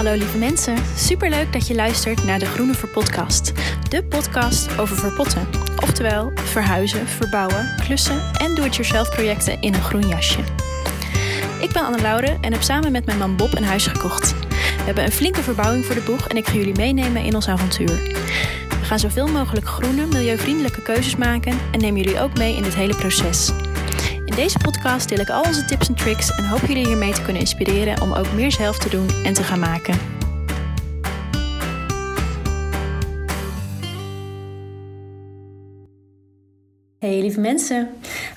Hallo lieve mensen, superleuk dat je luistert naar de Groene Verpodcast. De podcast over verpotten, oftewel verhuizen, verbouwen, klussen en do-it-yourself projecten in een groen jasje. Ik ben Anne Lauren en heb samen met mijn man Bob een huis gekocht. We hebben een flinke verbouwing voor de boeg en ik ga jullie meenemen in ons avontuur. We gaan zoveel mogelijk groene, milieuvriendelijke keuzes maken en nemen jullie ook mee in dit hele proces. In deze podcast deel ik al onze tips en tricks en hoop jullie hiermee te kunnen inspireren om ook meer zelf te doen en te gaan maken. Hey lieve mensen,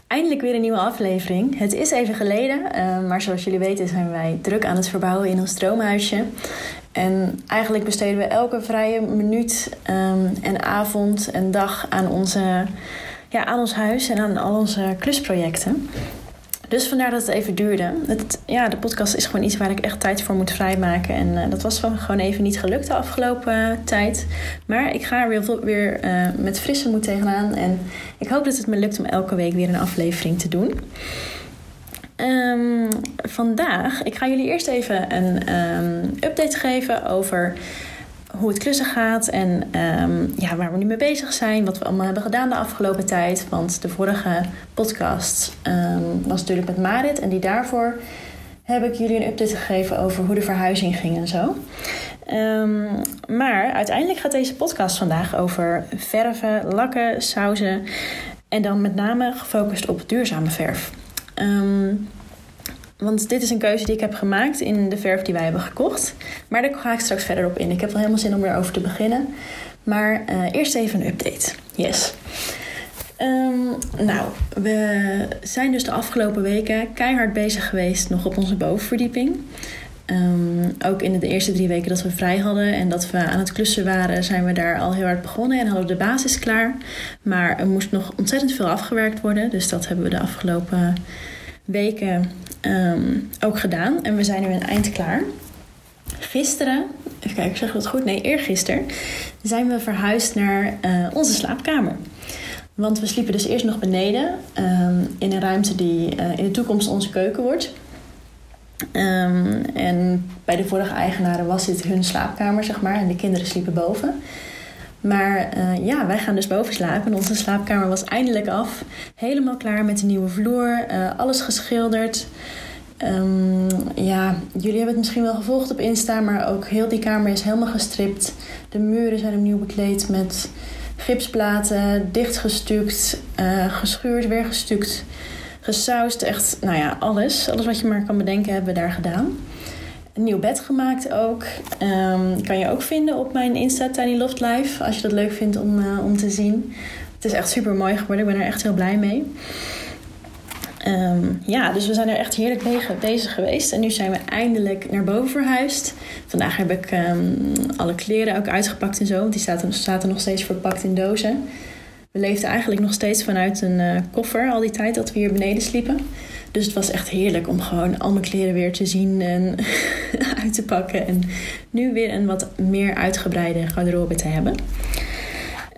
eindelijk weer een nieuwe aflevering. Het is even geleden, eh, maar zoals jullie weten zijn wij druk aan het verbouwen in ons droomhuisje. En eigenlijk besteden we elke vrije minuut ehm, en avond en dag aan onze ja, aan ons huis en aan al onze klusprojecten. Dus vandaar dat het even duurde. Het, ja, de podcast is gewoon iets waar ik echt tijd voor moet vrijmaken. En uh, dat was gewoon even niet gelukt de afgelopen tijd. Maar ik ga er weer, weer uh, met frisse moed tegenaan. En ik hoop dat het me lukt om elke week weer een aflevering te doen. Um, vandaag, ik ga jullie eerst even een um, update geven over hoe het klussen gaat en um, ja, waar we nu mee bezig zijn. Wat we allemaal hebben gedaan de afgelopen tijd. Want de vorige podcast um, was natuurlijk met Marit. En die daarvoor heb ik jullie een update gegeven over hoe de verhuizing ging en zo. Um, maar uiteindelijk gaat deze podcast vandaag over verven, lakken, sauzen. En dan met name gefocust op duurzame verf. Want dit is een keuze die ik heb gemaakt in de verf die wij hebben gekocht. Maar daar ga ik straks verder op in. Ik heb wel helemaal zin om erover te beginnen. Maar uh, eerst even een update. Yes. Um, nou, we zijn dus de afgelopen weken keihard bezig geweest nog op onze bovenverdieping. Um, ook in de eerste drie weken dat we vrij hadden en dat we aan het klussen waren, zijn we daar al heel hard begonnen en hadden we de basis klaar. Maar er moest nog ontzettend veel afgewerkt worden. Dus dat hebben we de afgelopen weken um, ook gedaan. En we zijn nu een eind klaar. Gisteren, even kijken, zeg ik goed? Nee, eergisteren zijn we verhuisd naar uh, onze slaapkamer. Want we sliepen dus eerst nog beneden um, in een ruimte die uh, in de toekomst onze keuken wordt. Um, en bij de vorige eigenaren was dit hun slaapkamer, zeg maar. En de kinderen sliepen boven. Maar uh, ja, wij gaan dus boven slapen. Onze slaapkamer was eindelijk af. Helemaal klaar met de nieuwe vloer. Uh, alles geschilderd. Um, ja, jullie hebben het misschien wel gevolgd op Insta, maar ook heel die kamer is helemaal gestript. De muren zijn opnieuw bekleed met gipsplaten, dichtgestukt, uh, geschuurd, weer gestukt, gesausd. Echt, nou ja, alles. Alles wat je maar kan bedenken hebben we daar gedaan. Een nieuw bed gemaakt ook. Um, kan je ook vinden op mijn Insta Tiny Loft Live. Als je dat leuk vindt om, uh, om te zien. Het is echt super mooi geworden. Ik ben er echt heel blij mee. Um, ja, dus we zijn er echt heerlijk bezig geweest. En nu zijn we eindelijk naar boven verhuisd. Vandaag heb ik um, alle kleren ook uitgepakt en zo. Want die zaten, zaten nog steeds verpakt in dozen. We leefden eigenlijk nog steeds vanuit een uh, koffer al die tijd dat we hier beneden sliepen. Dus het was echt heerlijk om gewoon al mijn kleren weer te zien en uit te pakken. En nu weer een wat meer uitgebreide garderobe te hebben.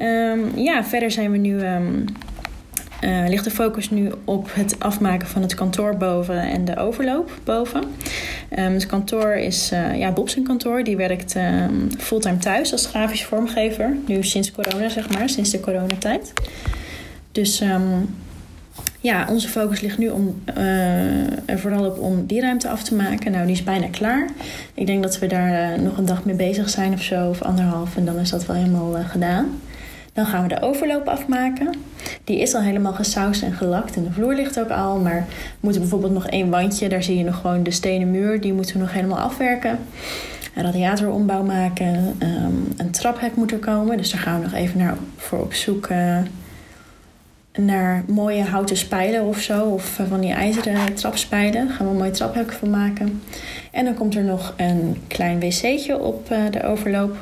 Um, ja, verder zijn we nu. Um, uh, ligt de focus nu op het afmaken van het kantoor boven en de overloop boven. Um, het kantoor is uh, ja, Bob zijn kantoor. Die werkt um, fulltime thuis als grafisch vormgever. Nu sinds corona, zeg maar, sinds de coronatijd. Dus ja, onze focus ligt nu om, er vooral op om die ruimte af te maken. Nou, die is bijna klaar. Ik denk dat we daar uh, nog een dag mee bezig zijn of zo, of anderhalf. En dan is dat wel helemaal uh, gedaan. Dan gaan we de overloop afmaken. Die is al helemaal gesausd en gelakt en de vloer ligt ook al. Maar we moeten bijvoorbeeld nog één wandje. Daar zie je nog gewoon de stenen muur. Die moeten we nog helemaal afwerken. Een radiatorombouw maken. Um, een traphek moet er komen. Dus daar gaan we nog even naar, voor op zoek naar mooie houten spijlen of zo. Of van die ijzeren trapspijlen. Gaan we een mooie traphek van maken. En dan komt er nog een klein wc'tje op uh, de overloop.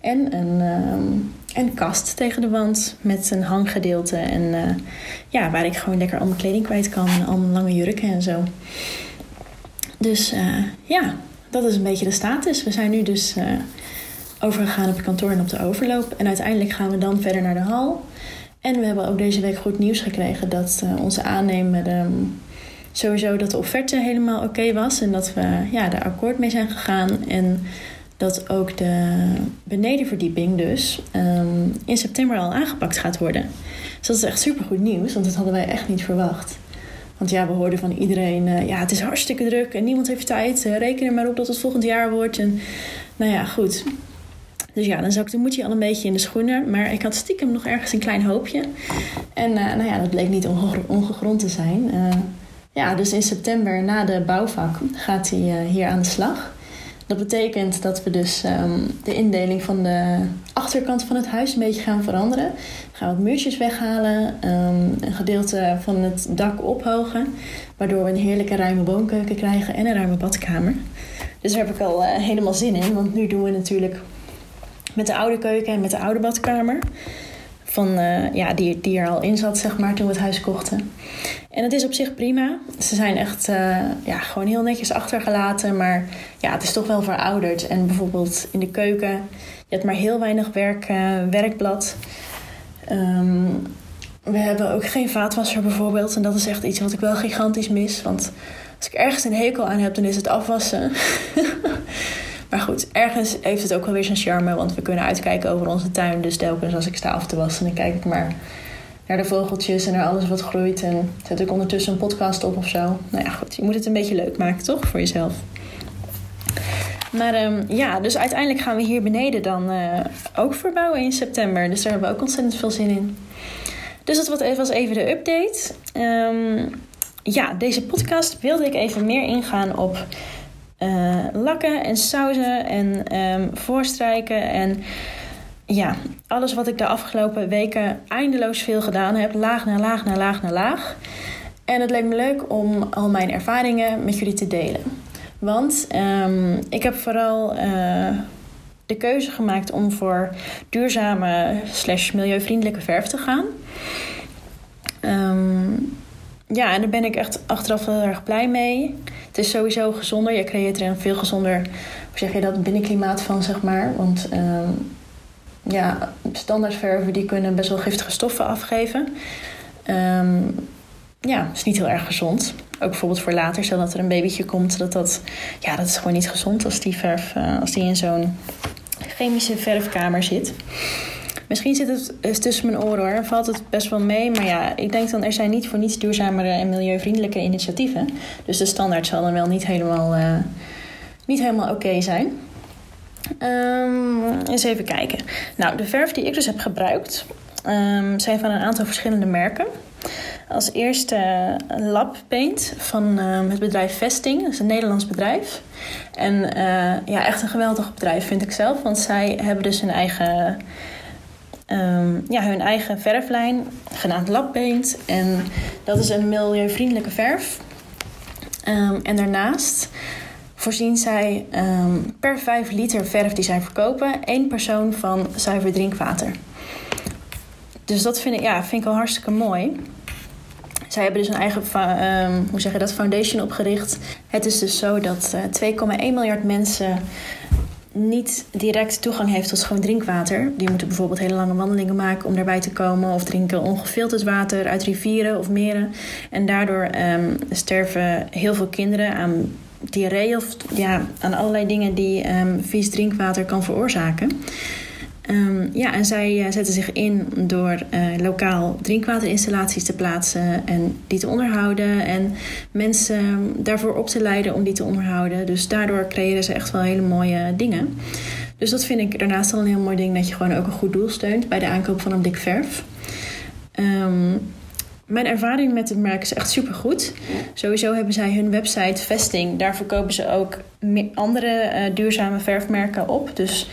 En een, um, een kast tegen de wand met een hanggedeelte. En uh, ja, waar ik gewoon lekker al mijn kleding kwijt kan. En al mijn lange jurken en zo. Dus uh, ja, dat is een beetje de status. We zijn nu dus overgegaan op het kantoor en op de overloop. En uiteindelijk gaan we dan verder naar de hal. En we hebben ook deze week goed nieuws gekregen dat uh, onze aannemer um, sowieso dat de offerte helemaal oké was. En dat we ja, daar akkoord mee zijn gegaan. En dat ook de benedenverdieping dus ehm, in september al aangepakt gaat worden. Dus dat is echt supergoed nieuws, want dat hadden wij echt niet verwacht. Want ja, we hoorden van iedereen, uh, ja, het is hartstikke druk en niemand heeft tijd. Uh, reken er maar op dat het volgend jaar wordt. En nou ja, goed. Dus ja, dan, zou ik, dan moet je al een beetje in de schoenen. Maar ik had stiekem nog ergens een klein hoopje. En uh, nou ja, dat bleek niet ongegrond te zijn. ja, dus in september na de bouwvak gaat hij hier aan de slag. Dat betekent dat we dus um, de indeling van de achterkant van het huis een beetje gaan veranderen. We gaan wat muurtjes weghalen, um, een gedeelte van het dak ophogen, waardoor we een heerlijke ruime woonkeuken krijgen en een ruime badkamer. Dus daar heb ik al helemaal zin in, want nu doen we natuurlijk met de oude keuken en met de oude badkamer. Van, uh, ja, die, die er al in zat, zeg maar, toen we het huis kochten. En het is op zich prima. Ze zijn echt uh, ja, gewoon heel netjes achtergelaten. Maar ja, het is toch wel verouderd. En bijvoorbeeld in de keuken, je hebt maar heel weinig werk, uh, werkblad. Um, we hebben ook geen vaatwasser bijvoorbeeld. En dat is echt iets wat ik wel gigantisch mis. Want als ik ergens een hekel aan heb, dan is het afwassen. maar goed, ergens heeft het ook wel weer zijn charme. Want we kunnen uitkijken over onze tuin. Dus telkens als ik sta af te wassen, dan kijk ik maar naar de vogeltjes en naar alles wat groeit. En zet ik ondertussen een podcast op of zo. Nou ja, goed. Je moet het een beetje leuk maken, toch? Voor jezelf. Maar um, ja, dus uiteindelijk gaan we hier beneden dan uh, ook verbouwen in september. Dus daar hebben we ook ontzettend veel zin in. Dus dat was even de update. Um, ja, deze podcast wilde ik even meer ingaan op uh, lakken en sauzen en um, voorstrijken en ja, alles wat ik de afgelopen weken eindeloos veel gedaan heb. Laag naar laag naar laag naar laag. En het leek me leuk om al mijn ervaringen met jullie te delen. Want um, ik heb vooral uh, de keuze gemaakt om voor duurzame slash milieuvriendelijke verf te gaan. Um, ja, en daar ben ik echt achteraf heel erg blij mee. Het is sowieso gezonder. Je creëert er een veel gezonder, hoe zeg je dat, binnenklimaat van, zeg maar. Want um, ja, standaardverven die kunnen best wel giftige stoffen afgeven. Um, ja, is niet heel erg gezond. Ook bijvoorbeeld voor later, stel dat er een babytje komt, dat dat, ja, dat is gewoon niet gezond als die verf, uh, als die in zo'n chemische verfkamer zit. Misschien zit het tussen mijn oren hoor, valt het best wel mee. Maar ja, ik denk dan er zijn niet voor niets duurzamere en milieuvriendelijke initiatieven. Dus de standaard zal dan wel niet helemaal, uh, niet helemaal oké zijn. Um, eens even kijken. Nou, de verf die ik dus heb gebruikt um, zijn van een aantal verschillende merken. Als eerste Lab Paint van um, het bedrijf Vesting. Dat is een Nederlands bedrijf. En uh, ja, echt een geweldig bedrijf vind ik zelf. Want zij hebben dus hun eigen, um, ja, hun eigen verflijn genaamd Lab Paint. En dat is een milieuvriendelijke verf. Um, en daarnaast voorzien zij um, per 5 liter verf die zij verkopen één persoon van zuiver drinkwater. Dus dat vind ik, ja, vind ik al hartstikke mooi. Zij hebben dus een eigen hoe zeg je dat, foundation opgericht. Het is dus zo dat uh, eh, 2,1 miljard mensen niet direct toegang heeft tot schoon drinkwater. Die moeten bijvoorbeeld hele lange wandelingen maken om daarbij te komen. Of drinken ongefilterd water uit rivieren of meren. En daardoor um, sterven heel veel kinderen aan diarree of ja, aan allerlei dingen die um, vies drinkwater kan veroorzaken. Um, ja, en zij uh, zetten zich in door uh, lokaal drinkwaterinstallaties te plaatsen en die te onderhouden en mensen daarvoor op te leiden om die te onderhouden. Dus daardoor creëren ze echt wel hele mooie dingen. Dus dat vind ik daarnaast al een heel mooi ding dat je gewoon ook een goed doel steunt bij de aankoop van een dik verf. Um, mijn ervaring met het merk is echt super goed. Sowieso hebben zij hun website Vesting. Daar verkopen ze ook andere uh, duurzame verfmerken op. Dus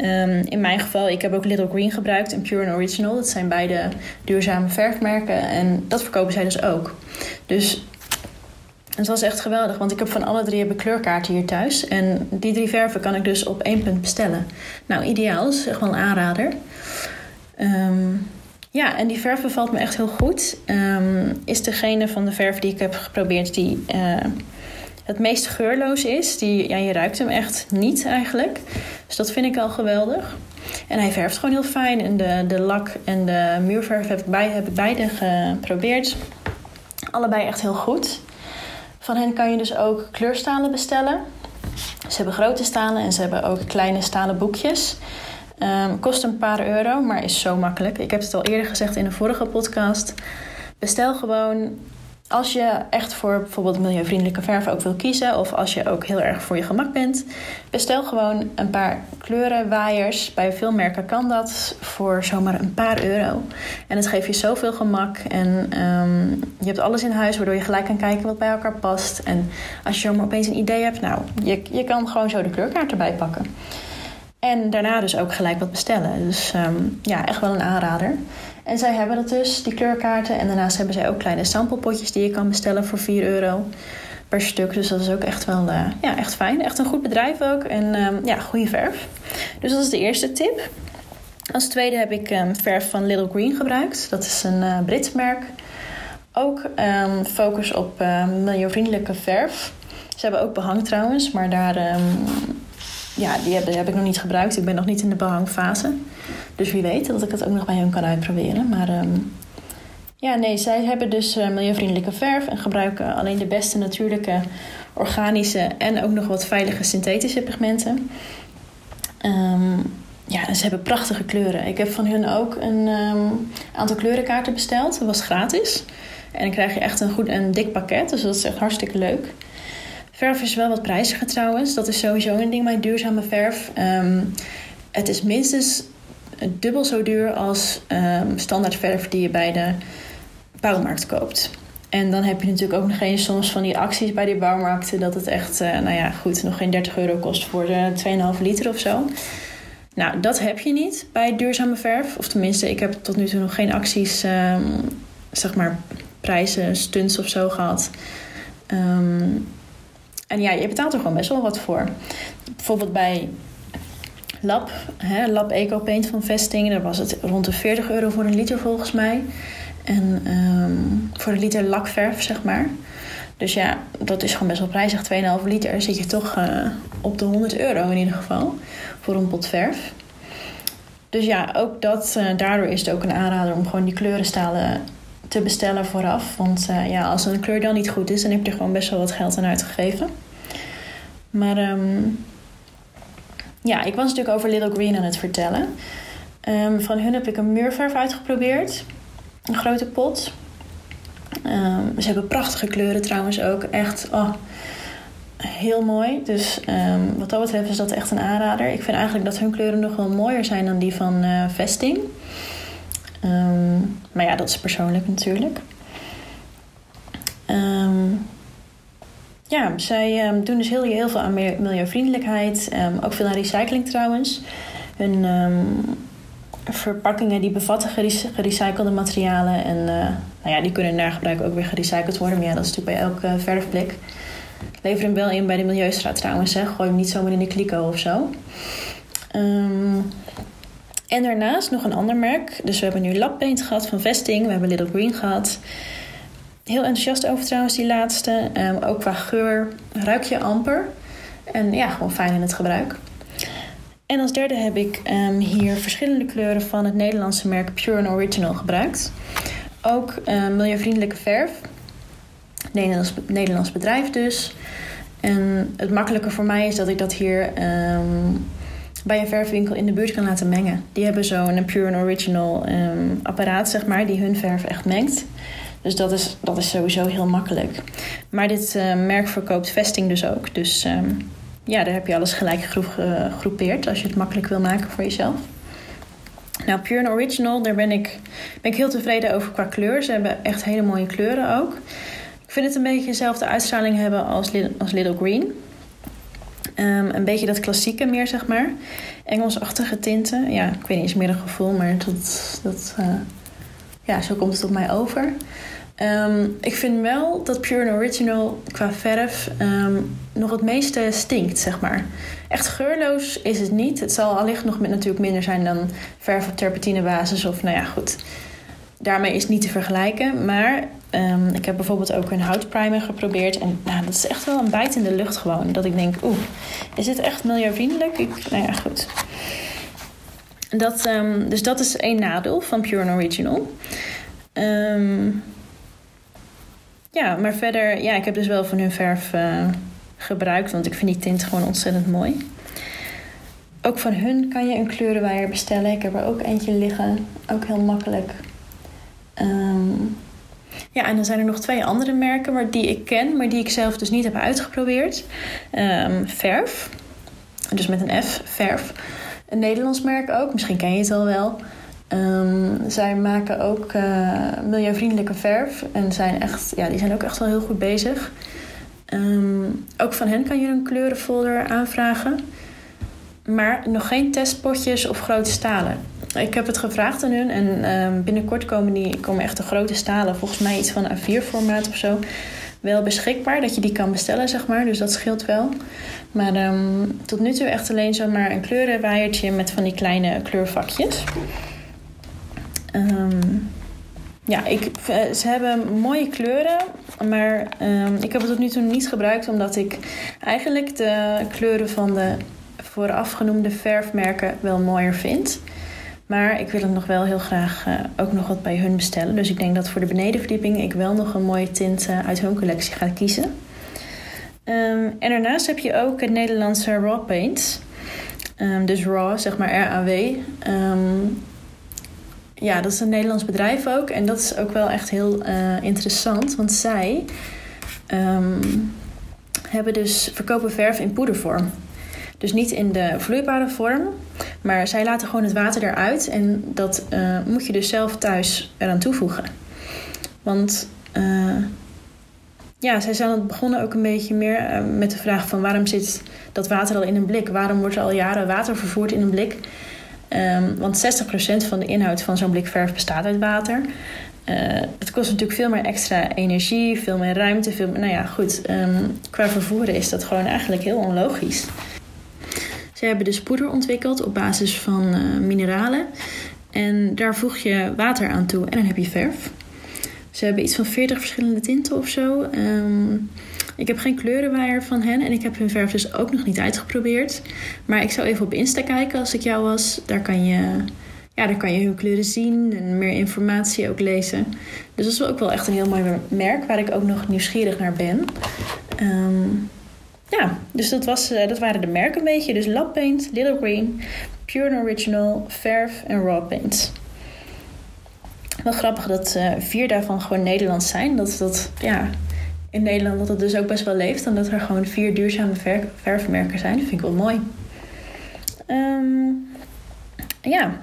um, in mijn geval, ik heb ook Little Green gebruikt en Pure and Original. Dat zijn beide duurzame verfmerken. En dat verkopen zij dus ook. Dus het was echt geweldig, want ik heb van alle drie heb kleurkaarten hier thuis. En die drie verven kan ik dus op één punt bestellen. Nou, ideaal, is echt wel een aanrader. Um, ja, en die verf bevalt me echt heel goed. Um, is degene van de verf die ik heb geprobeerd die uh, het meest geurloos is. Die, ja, je ruikt hem echt niet eigenlijk. Dus dat vind ik al geweldig. En hij verft gewoon heel fijn. En de, de lak en de muurverf heb ik, bij, heb ik beide geprobeerd. Allebei echt heel goed. Van hen kan je dus ook kleurstalen bestellen. Ze hebben grote stalen en ze hebben ook kleine stalen boekjes. Um, kost een paar euro, maar is zo makkelijk. Ik heb het al eerder gezegd in een vorige podcast. Bestel gewoon als je echt voor bijvoorbeeld milieuvriendelijke verf ook wil kiezen, of als je ook heel erg voor je gemak bent, bestel gewoon een paar kleuren waaiers. Bij veel merken kan dat voor zomaar een paar euro. En het geeft je zoveel gemak en ehm, je hebt alles in huis waardoor je gelijk kan kijken wat bij elkaar past. En als je zomaar opeens een idee hebt, nou, je, je kan gewoon zo de kleurkaart erbij pakken. En daarna dus ook gelijk wat bestellen. Dus ehm, ja, echt wel een aanrader. En zij hebben dat dus, die kleurkaarten. En daarnaast hebben zij ook kleine samplepotjes die je kan bestellen voor 4 euro per stuk. Dus dat is ook echt wel uh, ja, echt fijn. Echt een goed bedrijf ook. En um, ja, goede verf. Dus dat is de eerste tip. Als tweede heb ik um, verf van Little Green gebruikt. Dat is een uh, Brits merk. Ook focus op uh, milieuvriendelijke verf. Ze hebben ook behang trouwens, maar daar ja, die heb, ik nog niet gebruikt. Ik ben nog niet in de behangfase. Dus wie weet dat ik het ook nog bij hun kan uitproberen. Maar um, ja, nee, zij hebben dus uh, milieuvriendelijke verf en gebruiken alleen de beste natuurlijke, organische en ook nog wat veilige synthetische pigmenten. Um, ja, en ze hebben prachtige kleuren. Ik heb van hun ook een um, aantal kleurenkaarten besteld. Dat was gratis. En dan krijg je echt een goed en dik pakket. Dus dat is echt hartstikke leuk. Verf is wel wat prijziger trouwens. Dat is sowieso een ding bij duurzame verf. Um, het is minstens dubbel zo duur als um, standaard verf die je bij de bouwmarkt koopt. En dan heb je natuurlijk ook nog eens soms van die acties bij die bouwmarkten... dat het echt, uh, nou ja, goed, nog geen 30 euro kost voor de 2,5 liter of zo. Nou, dat heb je niet bij duurzame verf. Of tenminste, ik heb tot nu toe nog geen acties, um, zeg maar, prijzen, stunts of zo gehad... Um, en ja, je betaalt er gewoon best wel wat voor. Bijvoorbeeld bij Lab, hè, Lab Eco Paint van Vesting, daar was het rond de 40 euro voor een liter volgens mij. En um, voor een liter lakverf, zeg maar. Dus ja, dat is gewoon best wel prijzig. 2,5 liter zit je toch uh, op de 100 euro in ieder geval voor een pot verf. Dus ja, ook dat, uh, daardoor is het ook een aanrader om gewoon die kleurenstalen te bestellen vooraf. Want uh, ja, als een kleur dan niet goed is, dan heb je er gewoon best wel wat geld aan uitgegeven. Maar um, ja, ik was natuurlijk over Little Green aan het vertellen. Um, van hun heb ik een muurverf uitgeprobeerd. Een grote pot. Um, ze hebben prachtige kleuren trouwens ook. Echt oh, heel mooi. Dus wat dat betreft is dat echt een aanrader. Ik vind eigenlijk dat hun kleuren nog wel mooier zijn dan die van uh, Vesting. Um, maar ja, dat is persoonlijk natuurlijk. Um, ja, zij um, doen dus heel, heel veel aan milieuvriendelijkheid. ook veel aan recycling trouwens. Hun verpakkingen die bevatten gerecyclede materialen. En uh, nou ja, die kunnen naar gebruik ook weer gerecycled worden. Maar ja, dat is natuurlijk bij elke verfblik. Lever hem wel in bij de Milieustraat trouwens. Hè. Gooi hem niet zomaar in de kliko of zo. En daarnaast nog een ander merk. Dus we hebben nu Labpaint gehad van Vesting. We hebben Little Green gehad. Heel enthousiast over trouwens die laatste. Um, ook qua geur ruik je amper. En ja, gewoon fijn in het gebruik. En als derde heb ik um, hier verschillende kleuren van het Nederlandse merk Pure Original gebruikt. Ook um, milieuvriendelijke verf. Nederlands, Nederlands bedrijf dus. En het makkelijke voor mij is dat ik dat hier bij een verfwinkel in de buurt kan laten mengen. Die hebben zo'n Pure and Original um, apparaat, zeg maar, die hun verf echt mengt. Dus dat is, dat is sowieso heel makkelijk. Maar dit uh, merk verkoopt vesting dus ook. Dus um, ja, daar heb je alles gelijk gegroepeerd als je het makkelijk wil maken voor jezelf. Nou, Pure and Original, daar ben ik, ben ik heel tevreden over qua kleur. Ze hebben echt hele mooie kleuren ook. Ik vind het een beetje dezelfde uitstraling hebben als, als Little Green. Um, een beetje dat klassieke meer, zeg maar. Engelsachtige tinten. Ja, ik weet niet, is meer een gevoel, maar dat, dat, uh, ja, zo komt het op mij over. Um, ik vind wel dat Pure and Original qua verf um, nog het meeste stinkt, zeg maar. Echt geurloos is het niet. Het zal allicht nog met natuurlijk minder zijn dan verf op terpentinebasis of nou ja, goed. Daarmee is het niet te vergelijken. Maar um, ik heb bijvoorbeeld ook een houtprimer geprobeerd. En nou, dat is echt wel een bijt in de lucht gewoon. Dat ik denk, oeh, is dit echt milieuvriendelijk? Ik, nou ja, goed. Dat, um, dus dat is één nadeel van Pure Original. Um, ja, maar verder, ja, ik heb dus wel van hun verf uh, gebruikt, want ik vind die tint gewoon ontzettend mooi. Ook van hun kan je een kleurenwaaier bestellen. Ik heb er ook eentje liggen. Ook heel makkelijk. Ehm, ja, en dan zijn er nog twee andere merken maar die ik ken, maar die ik zelf dus niet heb uitgeprobeerd. Um, verf. Dus met een F, verf. Een Nederlands merk ook, misschien ken je het al wel. Um, zij maken ook uh, milieuvriendelijke verf. En zijn echt, ja, die zijn ook echt wel heel goed bezig. Um, ook van hen kan je een kleurenfolder aanvragen. Maar nog geen testpotjes of grote stalen. Ik heb het gevraagd aan hun en um, binnenkort komen, die, komen echt de grote stalen, volgens mij iets van A4-formaat of zo, wel beschikbaar. Dat je die kan bestellen, zeg maar. Dus dat scheelt wel. Maar um, tot nu toe echt alleen zomaar een kleurenwaaiertje met van die kleine kleurvakjes. Um, ja, ik, eh, ze hebben mooie kleuren, maar ik heb het tot nu toe niet gebruikt omdat ik eigenlijk de kleuren van de vooraf genoemde verfmerken wel mooier vind. Maar ik wil het nog wel heel graag uh, ook nog wat bij hun bestellen. Dus ik denk dat voor de benedenverdieping ik wel nog een mooie tint uh, uit hun collectie ga kiezen. Um, en daarnaast heb je ook het Nederlandse Raw Paints. Um, dus Raw, zeg maar R-A-W. Um, ja, dat is een Nederlands bedrijf ook. En dat is ook wel echt heel uh, interessant. Want zij hebben dus verkopen verf in poedervorm. Dus niet in de vloeibare vorm, maar zij laten gewoon het water eruit en dat uh, moet je dus zelf thuis eraan toevoegen. Want uh, ja, zij zijn begonnen ook een beetje meer uh, met de vraag van waarom zit dat water al in een blik? Waarom wordt er al jaren water vervoerd in een blik? Um, want 60% van de inhoud van zo'n blik verf bestaat uit water. het kost natuurlijk veel meer extra energie, veel meer ruimte. Veel nou ja, goed. Um, qua vervoeren is dat gewoon eigenlijk heel onlogisch. Ze hebben dus poeder ontwikkeld op basis van uh, mineralen. En daar voeg je water aan toe en dan heb je verf. Ze hebben iets van 40 verschillende tinten of zo. Um, ik heb geen kleurenwaaier van hen en ik heb hun verf dus ook nog niet uitgeprobeerd. Maar ik zou even op Insta kijken als ik jou was. Daar kan je, ja, daar kan je hun kleuren zien en meer informatie ook lezen. Dus dat is ook wel echt een heel mooi merk waar ik ook nog nieuwsgierig naar ben. Um, ja, dus dat, was, uh, dat waren de merken een beetje. Dus Lab Paint, Little Green, Pure Original, Verf en Raw Paint. Wel grappig dat uh, vier daarvan gewoon Nederlands zijn. Dat, dat ja, in Nederland dat het dus ook best wel leeft. En dat er gewoon vier duurzame ver verfmerken zijn. Dat vind ik wel mooi. Um, ja,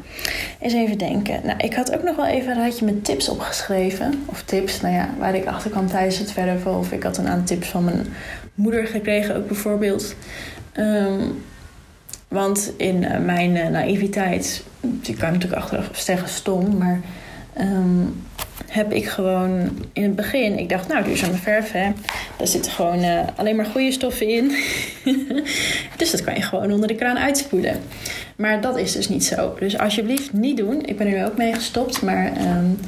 eens even denken. Nou, ik had ook nog wel even een rijtje met tips opgeschreven. Of tips, nou ja, waar ik achter kwam tijdens het verven. Of ik had een aantal tips van mijn moeder gekregen ook bijvoorbeeld. Um, want in uh, mijn uh, naïviteit, die kan natuurlijk achteraf zeggen stom, maar um, heb ik gewoon in het begin, ik dacht, nou, duurzame verf, hè, daar zitten gewoon uh, alleen maar goede stoffen in. dus dat kan je gewoon onder de kraan uitspoelen. Maar dat is dus niet zo. Dus alsjeblieft niet doen. Ik ben er nu ook mee gestopt, maar um,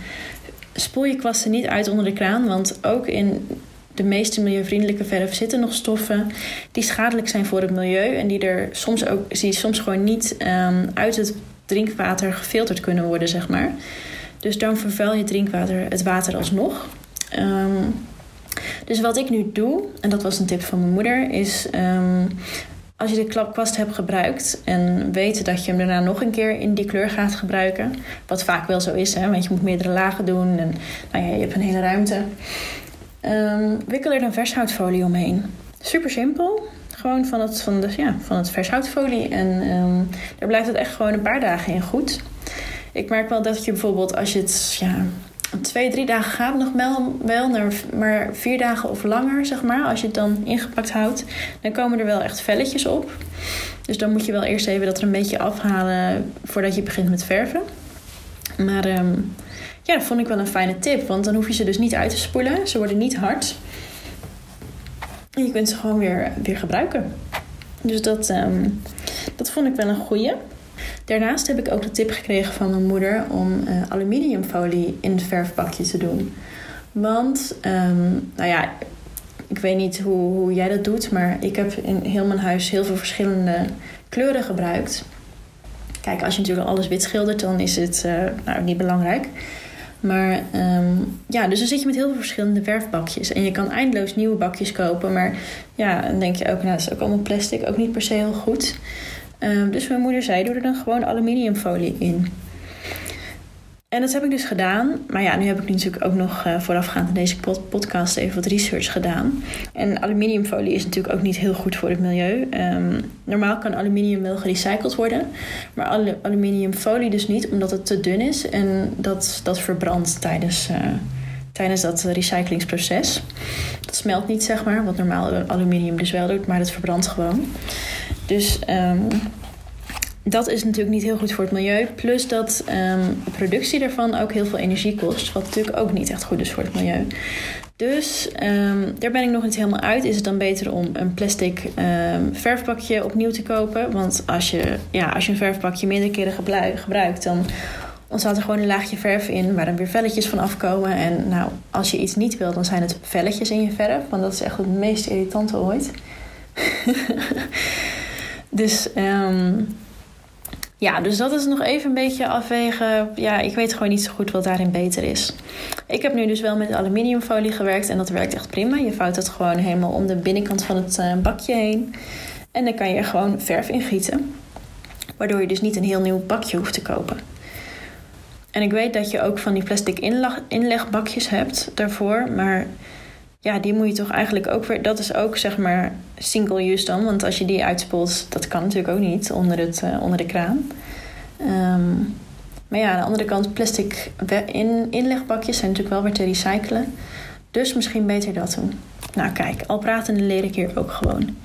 spoel je kwasten niet uit onder de kraan, want ook in de meeste milieuvriendelijke verf zitten nog stoffen die schadelijk zijn voor het milieu en die er soms ook die soms gewoon niet um, uit het drinkwater gefilterd kunnen worden, zeg maar. Dus dan vervuil je drinkwater het water alsnog. Um, dus wat ik nu doe, en dat was een tip van mijn moeder, is als je de klapkwast hebt gebruikt en weet dat je hem daarna nog een keer in die kleur gaat gebruiken, wat vaak wel zo is, hè, want je moet meerdere lagen doen en nou ja, je hebt een hele ruimte. Um, wikkel er dan vershoutfolie omheen. Super simpel. Gewoon van het, van de, ja, van het vershoutfolie. En um, daar blijft het echt gewoon een paar dagen in goed. Ik merk wel dat je bijvoorbeeld als je het ja, twee, drie dagen gaat nog wel, maar vier dagen of langer, zeg maar. Als je het dan ingepakt houdt, dan komen er wel echt velletjes op. Dus dan moet je wel eerst even dat er een beetje afhalen voordat je begint met verven. Maar um, ja, dat vond ik wel een fijne tip. Want dan hoef je ze dus niet uit te spoelen. Ze worden niet hard. En je kunt ze gewoon weer, weer gebruiken. Dus dat, um, dat vond ik wel een goeie. Daarnaast heb ik ook de tip gekregen van mijn moeder om uh, aluminiumfolie in het verfbakje te doen. Want, um, nou ja, ik weet niet hoe, hoe jij dat doet, maar ik heb in heel mijn huis heel veel verschillende kleuren gebruikt. Kijk, als je natuurlijk alles wit schildert, dan is het uh, nou, niet belangrijk. Maar ehm, ja, dus dan zit je met heel veel verschillende verfbakjes. En je kan eindeloos nieuwe bakjes kopen. Maar ja, dan denk je ook, nou, dat is ook allemaal plastic. Ook niet per se heel goed. Ehm, dus mijn moeder zei, doe er dan gewoon aluminiumfolie in. En dat heb ik dus gedaan. Maar ja, nu heb ik natuurlijk ook nog uh, voorafgaand aan deze podcast even wat research gedaan. En aluminiumfolie is natuurlijk ook niet heel goed voor het milieu. Um, normaal kan aluminium wel gerecycled worden. Maar aluminiumfolie dus niet, omdat het te dun is. En dat, dat verbrandt tijdens, uh, tijdens dat recyclingsproces. Dat smelt niet, zeg maar. Wat normaal aluminium dus wel doet, maar het verbrandt gewoon. Dus... Um, dat is natuurlijk niet heel goed voor het milieu. Plus dat um, de productie daarvan ook heel veel energie kost. Wat natuurlijk ook niet echt goed is voor het milieu. Dus um, daar ben ik nog niet helemaal uit. Is het dan beter om een plastic um, verfbakje opnieuw te kopen? Want als je, ja, als je een verfbakje meerdere keren gebruikt, dan ontstaat er gewoon een laagje verf in waar dan weer velletjes van afkomen. En nou, als je iets niet wil, dan zijn het velletjes in je verf. Want dat is echt het meest irritante ooit. dus um, ja, dus dat is nog even een beetje afwegen. Ja, ik weet gewoon niet zo goed wat daarin beter is. Ik heb nu dus wel met aluminiumfolie gewerkt en dat werkt echt prima. Je vouwt het gewoon helemaal om de binnenkant van het uh, bakje heen. En dan kan je er gewoon verf in gieten. Waardoor je dus niet een heel nieuw bakje hoeft te kopen. En ik weet dat je ook van die plastic inlegbakjes hebt daarvoor. Maar ja, die moet je toch eigenlijk ook weer. Dat is ook zeg maar single use dan. Want als je die uitspoelt, dat kan natuurlijk ook niet onder, het, uh, onder de kraan. Um, maar ja, aan de andere kant, plastic in, inlegbakjes zijn natuurlijk wel weer te recyclen. Dus misschien beter dat doen. Nou kijk, al pratende leer ik hier ook gewoon.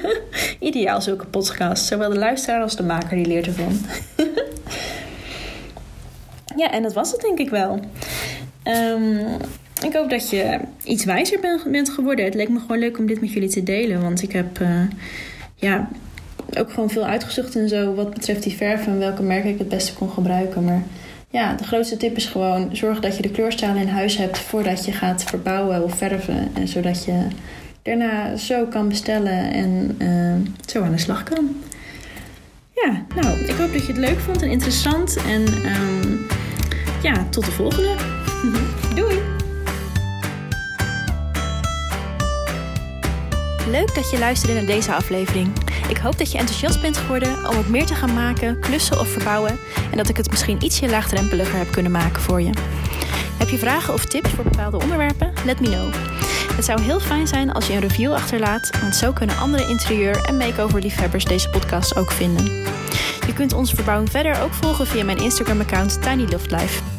Ideaal zulke podcasts. Zowel de luisteraar als de maker die leert ervan. ja, en dat was het denk ik wel. Um, ik hoop dat je iets wijzer bent geworden. Het leek me gewoon leuk om dit met jullie te delen. Want ik heb uh, ja, ook gewoon veel uitgezocht en zo wat betreft die verf en welke merken ik het beste kon gebruiken. Maar ja, de grootste tip is gewoon zorg dat je de kleurstalen in huis hebt voordat je gaat verbouwen of verven. En zodat je daarna zo kan bestellen en uh, zo aan de slag kan. Ja, nou, ik hoop dat je het leuk vond en interessant. En um, ja, tot de volgende. Doei! Leuk dat je luisterde naar deze aflevering. Ik hoop dat je enthousiast bent geworden om ook meer te gaan maken, klussen of verbouwen en dat ik het misschien ietsje laagdrempeliger heb kunnen maken voor je. Heb je vragen of tips voor bepaalde onderwerpen? Let me know. Het zou heel fijn zijn als je een review achterlaat, want zo kunnen andere interieur- en makeover-liefhebbers deze podcast ook vinden. Je kunt onze verbouwing verder ook volgen via mijn Instagram-account Tiny Life.